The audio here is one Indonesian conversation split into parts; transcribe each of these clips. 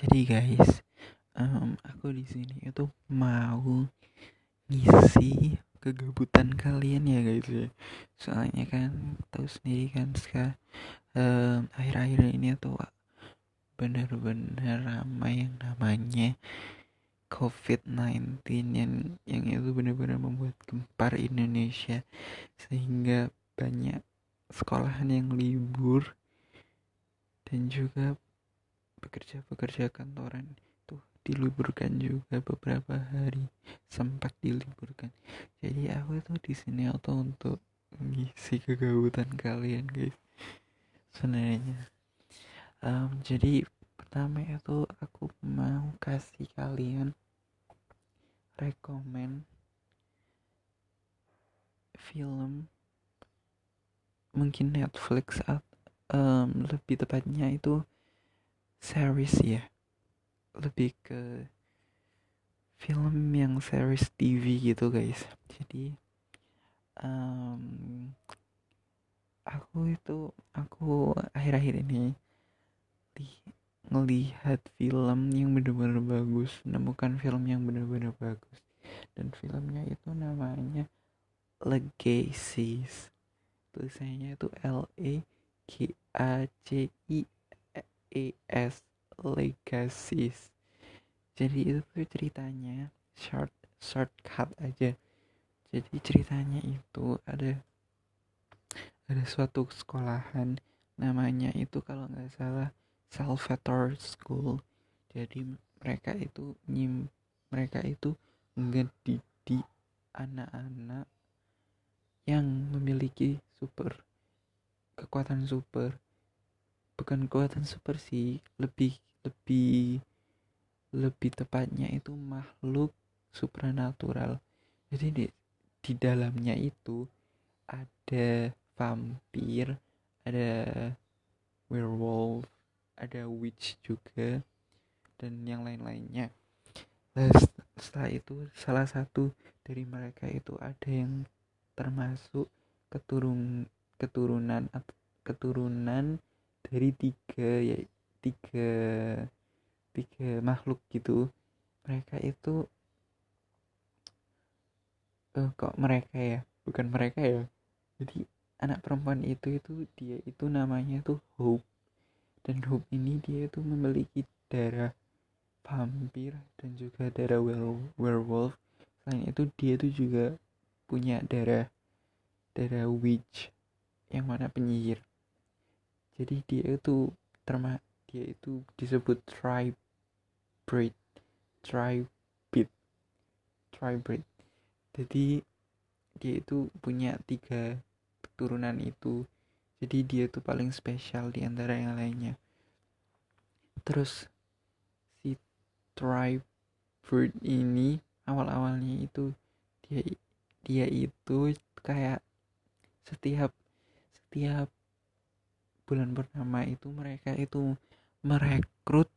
jadi guys um, aku di sini itu mau ngisi kegabutan kalian ya guys ya. Soalnya kan tahu sendiri kan sekarang um, akhir-akhir ini tuh bener-bener ramai yang namanya COVID-19 yang yang itu benar-benar membuat gempar Indonesia. Sehingga banyak sekolahan yang libur dan juga pekerja-pekerja kantoran itu diliburkan juga beberapa hari. Sempat diliburkan. Jadi aku itu di sini auto untuk mengisi kegabutan kalian guys. Sebenarnya. Um, jadi pertama itu aku mau kasih kalian rekomen film mungkin Netflix atau um, lebih tepatnya itu series ya. Lebih ke film yang series TV gitu guys. Jadi um, aku itu aku akhir-akhir ini di ngelihat film yang benar-benar bagus menemukan film yang benar-benar bagus. Dan filmnya itu namanya Legacies. Tulisannya itu L E G A C I E S Legacies. Jadi itu tuh ceritanya short shortcut aja. Jadi ceritanya itu ada ada suatu sekolahan. Namanya itu kalau nggak salah Salvatore School. Jadi mereka itu nyim mereka itu ngedidik anak-anak yang memiliki super kekuatan super bukan kekuatan super sih. Lebih lebih lebih tepatnya itu makhluk supranatural. Jadi di di dalamnya itu ada vampir ada werewolf ada witch juga dan yang lain-lainnya. Setelah itu salah satu dari mereka itu ada yang termasuk keturun keturunan keturunan dari tiga ya tiga tiga makhluk gitu. Mereka itu uh, kok mereka ya? Bukan mereka ya? Jadi anak perempuan itu itu dia itu namanya tuh Hope. Dan Hope ini dia itu memiliki darah vampir dan juga darah werewolf. Selain itu dia itu juga punya darah darah witch yang mana penyihir jadi dia itu terma dia itu disebut tribe breed tribrid jadi dia itu punya tiga keturunan itu. Jadi dia tuh paling spesial di antara yang lainnya. Terus si tribe bird ini awal-awalnya itu dia dia itu kayak setiap setiap bulan pertama itu mereka itu merekrut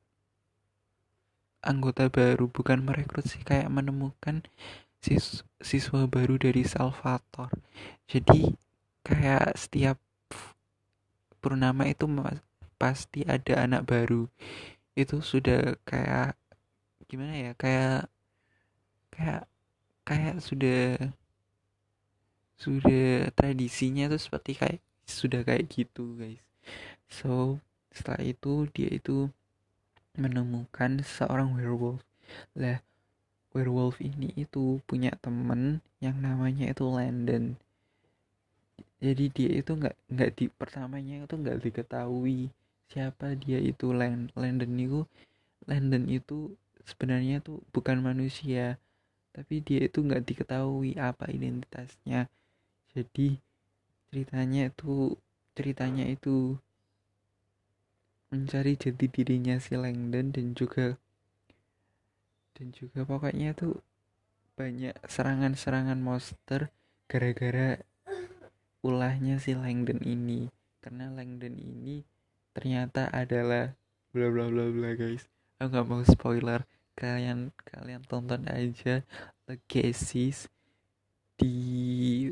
anggota baru. Bukan merekrut sih kayak menemukan sis siswa baru dari Salvator. Jadi kayak setiap purnama itu pasti ada anak baru. Itu sudah kayak gimana ya kayak kayak kayak sudah sudah tradisinya tuh seperti kayak sudah kayak gitu guys so setelah itu dia itu menemukan seorang werewolf. Lah werewolf ini itu punya temen yang namanya itu Landon. Jadi dia itu nggak nggak di pertamanya itu nggak diketahui siapa dia itu Land, Landon itu. Landon itu sebenarnya tuh bukan manusia tapi dia itu nggak diketahui apa identitasnya. Jadi ceritanya itu ceritanya itu mencari jati dirinya si Langdon dan juga dan juga pokoknya tuh banyak serangan-serangan monster gara-gara ulahnya si Langdon ini. Karena Langdon ini ternyata adalah bla bla bla bla guys. Aku nggak mau spoiler. Kalian kalian tonton aja Legacies di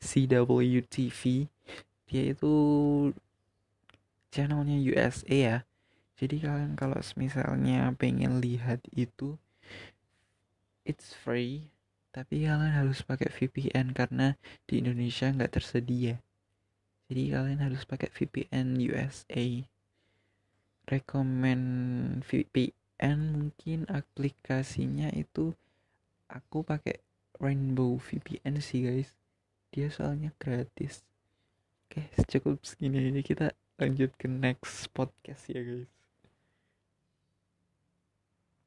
CWTV dia itu channelnya USA ya. Jadi kalian kalau misalnya pengen lihat itu it's free. Tapi kalian harus pakai VPN karena di Indonesia nggak tersedia. Jadi kalian harus pakai VPN USA rekomend VPN mungkin aplikasinya itu aku pakai Rainbow VPN sih guys. Dia soalnya gratis. Oke cukup segini ini kita lanjut ke next podcast ya guys